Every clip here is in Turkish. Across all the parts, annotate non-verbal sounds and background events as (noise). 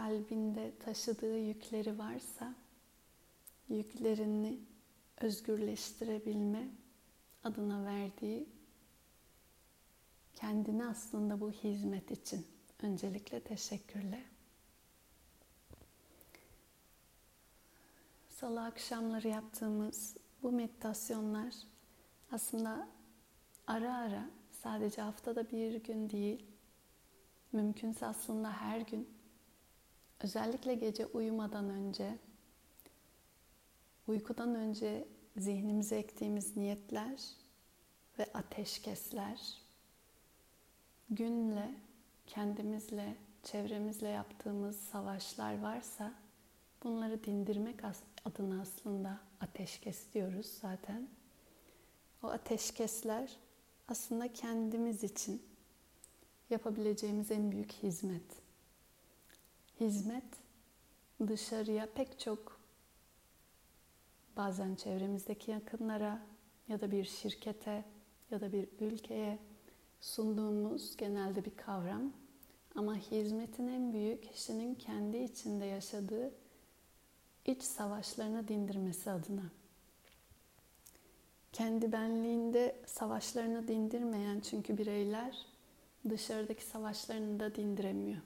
kalbinde taşıdığı yükleri varsa yüklerini özgürleştirebilme adına verdiği kendini aslında bu hizmet için öncelikle teşekkürle. Salı akşamları yaptığımız bu meditasyonlar aslında ara ara sadece haftada bir gün değil, mümkünse aslında her gün özellikle gece uyumadan önce uykudan önce zihnimize ektiğimiz niyetler ve ateşkesler günle kendimizle, çevremizle yaptığımız savaşlar varsa bunları dindirmek adına aslında ateşkes diyoruz zaten. O ateşkesler aslında kendimiz için yapabileceğimiz en büyük hizmet. Hizmet dışarıya pek çok bazen çevremizdeki yakınlara ya da bir şirkete ya da bir ülkeye sunduğumuz genelde bir kavram. Ama hizmetin en büyük kişinin kendi içinde yaşadığı iç savaşlarına dindirmesi adına. Kendi benliğinde savaşlarını dindirmeyen çünkü bireyler dışarıdaki savaşlarını da dindiremiyor.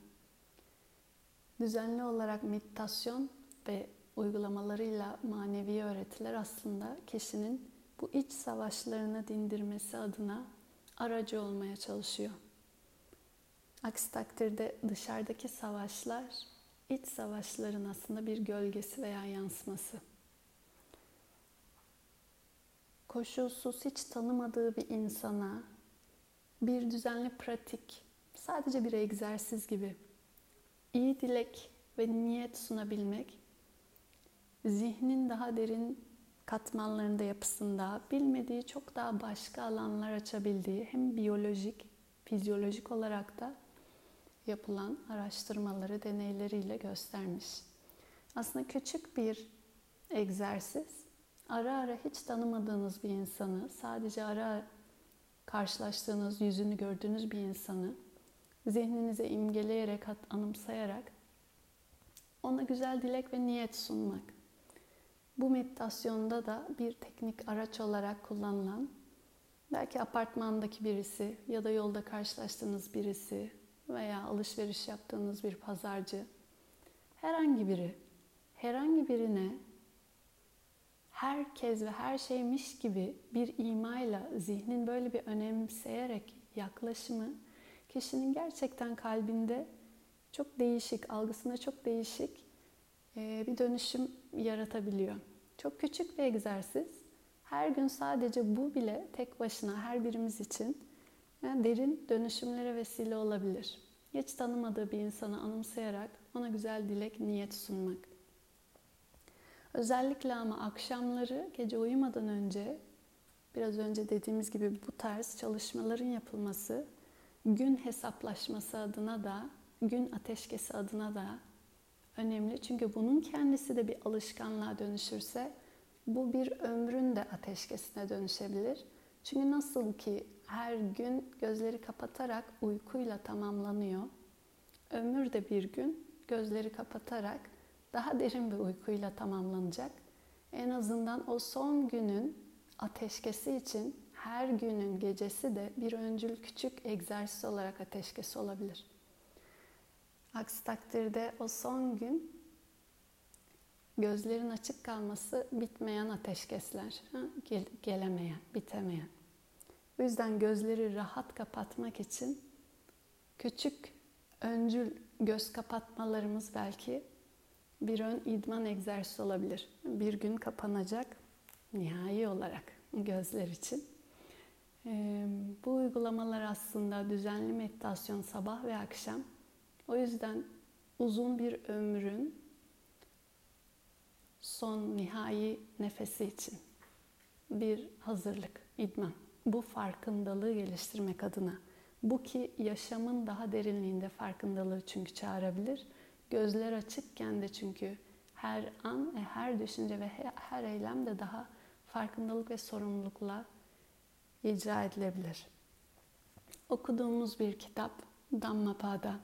Düzenli olarak meditasyon ve uygulamalarıyla manevi öğretiler aslında kişinin bu iç savaşlarını dindirmesi adına aracı olmaya çalışıyor. Aksi takdirde dışarıdaki savaşlar iç savaşların aslında bir gölgesi veya yansıması. Koşulsuz hiç tanımadığı bir insana bir düzenli pratik, sadece bir egzersiz gibi iyi dilek ve niyet sunabilmek zihnin daha derin katmanlarında yapısında bilmediği çok daha başka alanlar açabildiği hem biyolojik, fizyolojik olarak da yapılan araştırmaları, deneyleriyle göstermiş. Aslında küçük bir egzersiz, ara ara hiç tanımadığınız bir insanı, sadece ara karşılaştığınız, yüzünü gördüğünüz bir insanı zihninize imgeleyerek, anımsayarak ona güzel dilek ve niyet sunmak. Bu meditasyonda da bir teknik araç olarak kullanılan, belki apartmandaki birisi ya da yolda karşılaştığınız birisi veya alışveriş yaptığınız bir pazarcı, herhangi biri, herhangi birine herkes ve her şeymiş gibi bir imayla zihnin böyle bir önemseyerek yaklaşımı kişinin gerçekten kalbinde çok değişik, algısında çok değişik bir dönüşüm yaratabiliyor. Çok küçük bir egzersiz. Her gün sadece bu bile tek başına her birimiz için derin dönüşümlere vesile olabilir. Hiç tanımadığı bir insanı anımsayarak ona güzel dilek, niyet sunmak. Özellikle ama akşamları gece uyumadan önce biraz önce dediğimiz gibi bu tarz çalışmaların yapılması gün hesaplaşması adına da, gün ateşkesi adına da önemli. Çünkü bunun kendisi de bir alışkanlığa dönüşürse bu bir ömrün de ateşkesine dönüşebilir. Çünkü nasıl ki her gün gözleri kapatarak uykuyla tamamlanıyor. Ömür de bir gün gözleri kapatarak daha derin bir uykuyla tamamlanacak. En azından o son günün ateşkesi için her günün gecesi de bir öncül küçük egzersiz olarak ateşkesi olabilir. Aksi takdirde o son gün gözlerin açık kalması bitmeyen ateşkesler, Gel, gelemeyen, bitemeyen. O yüzden gözleri rahat kapatmak için küçük öncül göz kapatmalarımız belki bir ön idman egzersizi olabilir. Bir gün kapanacak nihai olarak gözler için. Bu uygulamalar aslında düzenli meditasyon sabah ve akşam o yüzden uzun bir ömrün son nihai nefesi için bir hazırlık, idman. Bu farkındalığı geliştirmek adına. Bu ki yaşamın daha derinliğinde farkındalığı çünkü çağırabilir. Gözler açıkken de çünkü her an her düşünce ve her eylem de daha farkındalık ve sorumlulukla icra edilebilir. Okuduğumuz bir kitap Dhammapada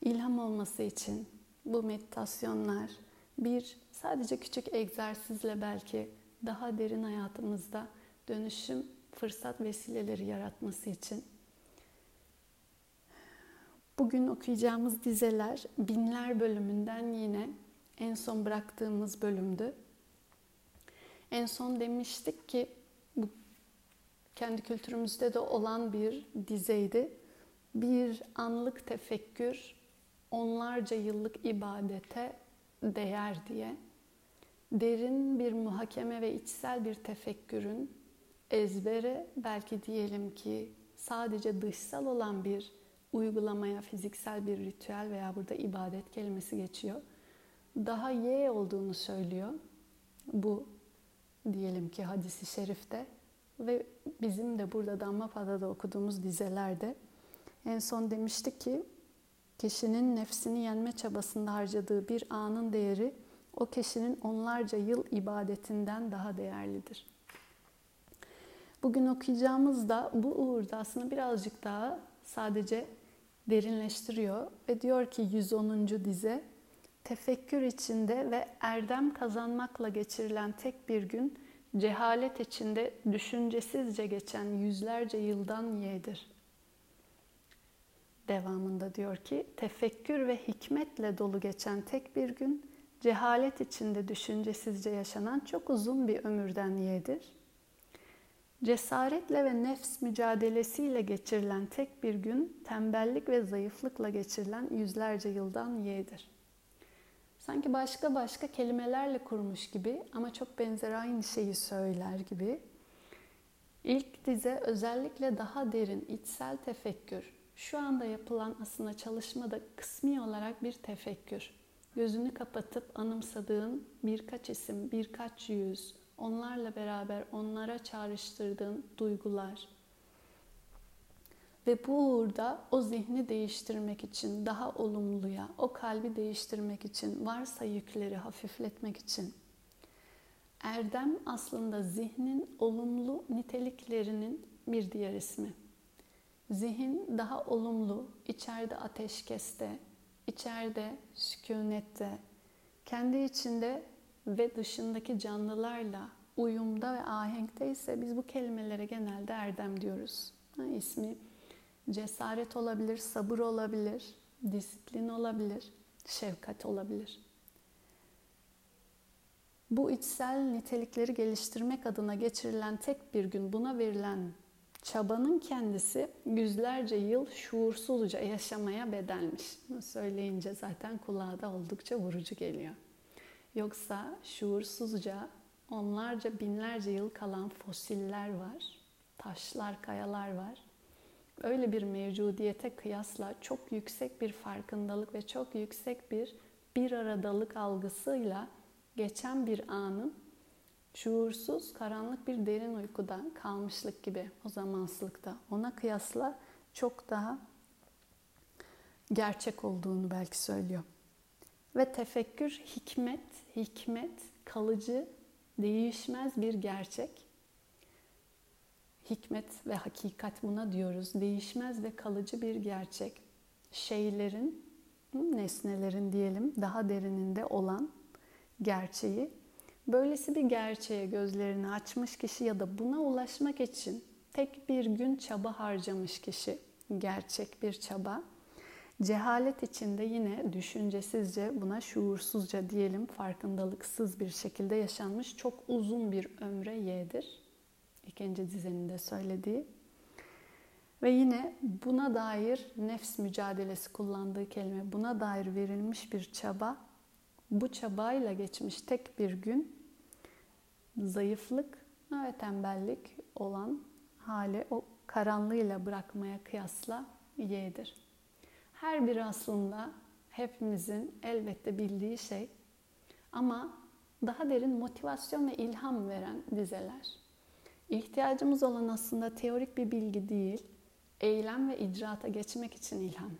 ilham olması için bu meditasyonlar bir sadece küçük egzersizle belki daha derin hayatımızda dönüşüm fırsat vesileleri yaratması için Bugün okuyacağımız dizeler Binler bölümünden yine en son bıraktığımız bölümdü. En son demiştik ki bu kendi kültürümüzde de olan bir dizeydi. Bir anlık tefekkür onlarca yıllık ibadete değer diye. Derin bir muhakeme ve içsel bir tefekkürün ezbere belki diyelim ki sadece dışsal olan bir uygulamaya fiziksel bir ritüel veya burada ibadet kelimesi geçiyor. Daha ye olduğunu söylüyor. Bu diyelim ki hadisi şerifte ve bizim de burada Dammapada'da okuduğumuz dizelerde en son demiştik ki kişinin nefsini yenme çabasında harcadığı bir anın değeri o kişinin onlarca yıl ibadetinden daha değerlidir. Bugün okuyacağımız da bu uğurda aslında birazcık daha sadece derinleştiriyor ve diyor ki 110. dize tefekkür içinde ve erdem kazanmakla geçirilen tek bir gün cehalet içinde düşüncesizce geçen yüzlerce yıldan yeğdir. Devamında diyor ki tefekkür ve hikmetle dolu geçen tek bir gün cehalet içinde düşüncesizce yaşanan çok uzun bir ömürden yeğdir.'' Cesaretle ve nefs mücadelesiyle geçirilen tek bir gün tembellik ve zayıflıkla geçirilen yüzlerce yıldan yeğdir. Sanki başka başka kelimelerle kurmuş gibi ama çok benzer aynı şeyi söyler gibi. İlk dize özellikle daha derin içsel tefekkür. Şu anda yapılan aslında çalışmada kısmi olarak bir tefekkür. Gözünü kapatıp anımsadığın birkaç isim, birkaç yüz, onlarla beraber onlara çağrıştırdığın duygular ve bu uğurda o zihni değiştirmek için, daha olumluya, o kalbi değiştirmek için, varsa yükleri hafifletmek için erdem aslında zihnin olumlu niteliklerinin bir diğer ismi. Zihin daha olumlu, içeride ateşkeste, içeride sükunette, kendi içinde ve dışındaki canlılarla uyumda ve ahenkte ise biz bu kelimelere genelde erdem diyoruz. Ha, ismi cesaret olabilir, sabır olabilir, disiplin olabilir, şefkat olabilir. Bu içsel nitelikleri geliştirmek adına geçirilen tek bir gün buna verilen çabanın kendisi yüzlerce yıl şuursuzca yaşamaya bedelmiş. Söyleyince zaten kulağa da oldukça vurucu geliyor. Yoksa şuursuzca onlarca binlerce yıl kalan fosiller var, taşlar, kayalar var. Öyle bir mevcudiyete kıyasla çok yüksek bir farkındalık ve çok yüksek bir bir aradalık algısıyla geçen bir anın şuursuz, karanlık bir derin uykudan kalmışlık gibi o zamansızlıkta. Ona kıyasla çok daha gerçek olduğunu belki söylüyor. Ve tefekkür hikmet, hikmet kalıcı, değişmez bir gerçek. Hikmet ve hakikat buna diyoruz. Değişmez ve kalıcı bir gerçek. Şeylerin, nesnelerin diyelim daha derininde olan gerçeği. Böylesi bir gerçeğe gözlerini açmış kişi ya da buna ulaşmak için tek bir gün çaba harcamış kişi. Gerçek bir çaba Cehalet içinde yine düşüncesizce buna şuursuzca diyelim farkındalıksız bir şekilde yaşanmış çok uzun bir ömre yedir. İkinci dizenin de söylediği. Ve yine buna dair nefs mücadelesi kullandığı kelime buna dair verilmiş bir çaba. Bu çabayla geçmiş tek bir gün zayıflık ve tembellik olan hali o karanlığıyla bırakmaya kıyasla yedir. Her biri aslında hepimizin elbette bildiği şey ama daha derin motivasyon ve ilham veren dizeler. İhtiyacımız olan aslında teorik bir bilgi değil, eylem ve icraata geçmek için ilham.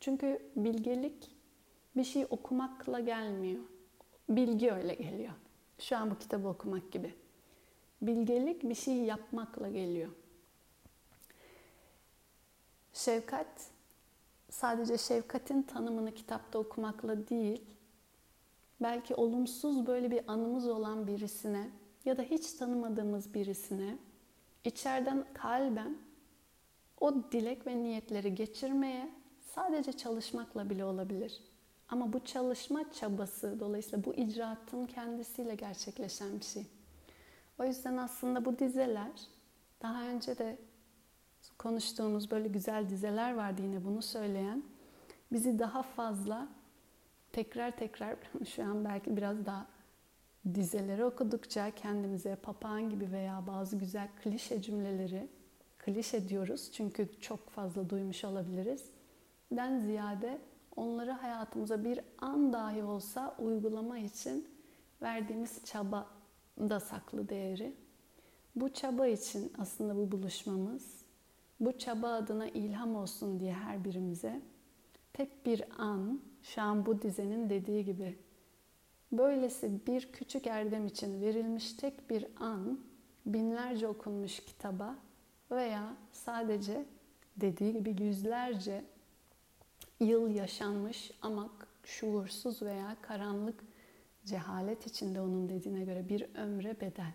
Çünkü bilgelik bir şey okumakla gelmiyor. Bilgi öyle geliyor. Şu an bu kitabı okumak gibi. Bilgelik bir şey yapmakla geliyor. Şefkat sadece şefkatin tanımını kitapta okumakla değil, belki olumsuz böyle bir anımız olan birisine ya da hiç tanımadığımız birisine içeriden kalben o dilek ve niyetleri geçirmeye sadece çalışmakla bile olabilir. Ama bu çalışma çabası dolayısıyla bu icraatın kendisiyle gerçekleşen bir şey. O yüzden aslında bu dizeler daha önce de konuştuğumuz böyle güzel dizeler vardı yine bunu söyleyen bizi daha fazla tekrar tekrar (laughs) şu an belki biraz daha dizeleri okudukça kendimize papağan gibi veya bazı güzel klişe cümleleri klişe diyoruz çünkü çok fazla duymuş olabiliriz. Den ziyade onları hayatımıza bir an dahi olsa uygulama için verdiğimiz çaba da saklı değeri. Bu çaba için aslında bu buluşmamız, bu çaba adına ilham olsun diye her birimize tek bir an, şu an bu dizenin dediği gibi böylesi bir küçük erdem için verilmiş tek bir an, binlerce okunmuş kitaba veya sadece dediği gibi yüzlerce yıl yaşanmış ama şuursuz veya karanlık cehalet içinde onun dediğine göre bir ömre bedel.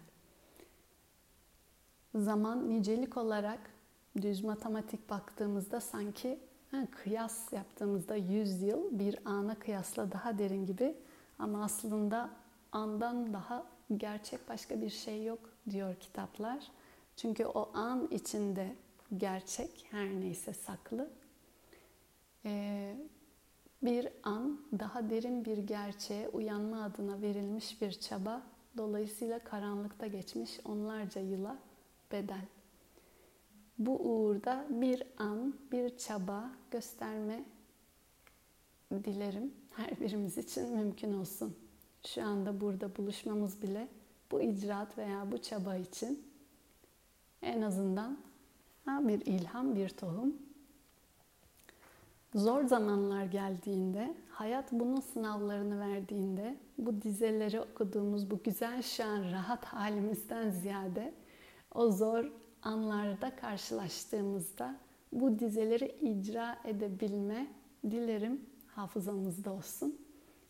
Zaman nicelik olarak düz matematik baktığımızda sanki kıyas yaptığımızda 100 yıl bir ana kıyasla daha derin gibi ama aslında andan daha gerçek başka bir şey yok diyor kitaplar. Çünkü o an içinde gerçek her neyse saklı. Ee, bir an daha derin bir gerçeğe uyanma adına verilmiş bir çaba. Dolayısıyla karanlıkta geçmiş onlarca yıla bedel. Bu uğurda bir an, bir çaba gösterme dilerim her birimiz için mümkün olsun. Şu anda burada buluşmamız bile bu icraat veya bu çaba için en azından bir ilham, bir tohum. Zor zamanlar geldiğinde, hayat bunun sınavlarını verdiğinde, bu dizeleri okuduğumuz bu güzel şu an rahat halimizden ziyade o zor anlarda karşılaştığımızda bu dizeleri icra edebilme dilerim hafızamızda olsun.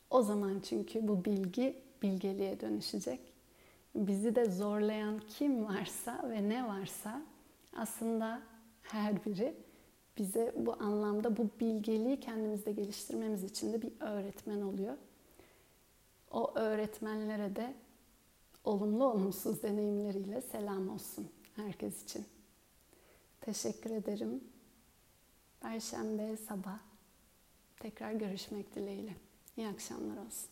O zaman çünkü bu bilgi bilgeliğe dönüşecek. Bizi de zorlayan kim varsa ve ne varsa aslında her biri bize bu anlamda bu bilgeliği kendimizde geliştirmemiz için de bir öğretmen oluyor. O öğretmenlere de olumlu olumsuz deneyimleriyle selam olsun herkes için. Teşekkür ederim. Perşembe sabah tekrar görüşmek dileğiyle. İyi akşamlar olsun.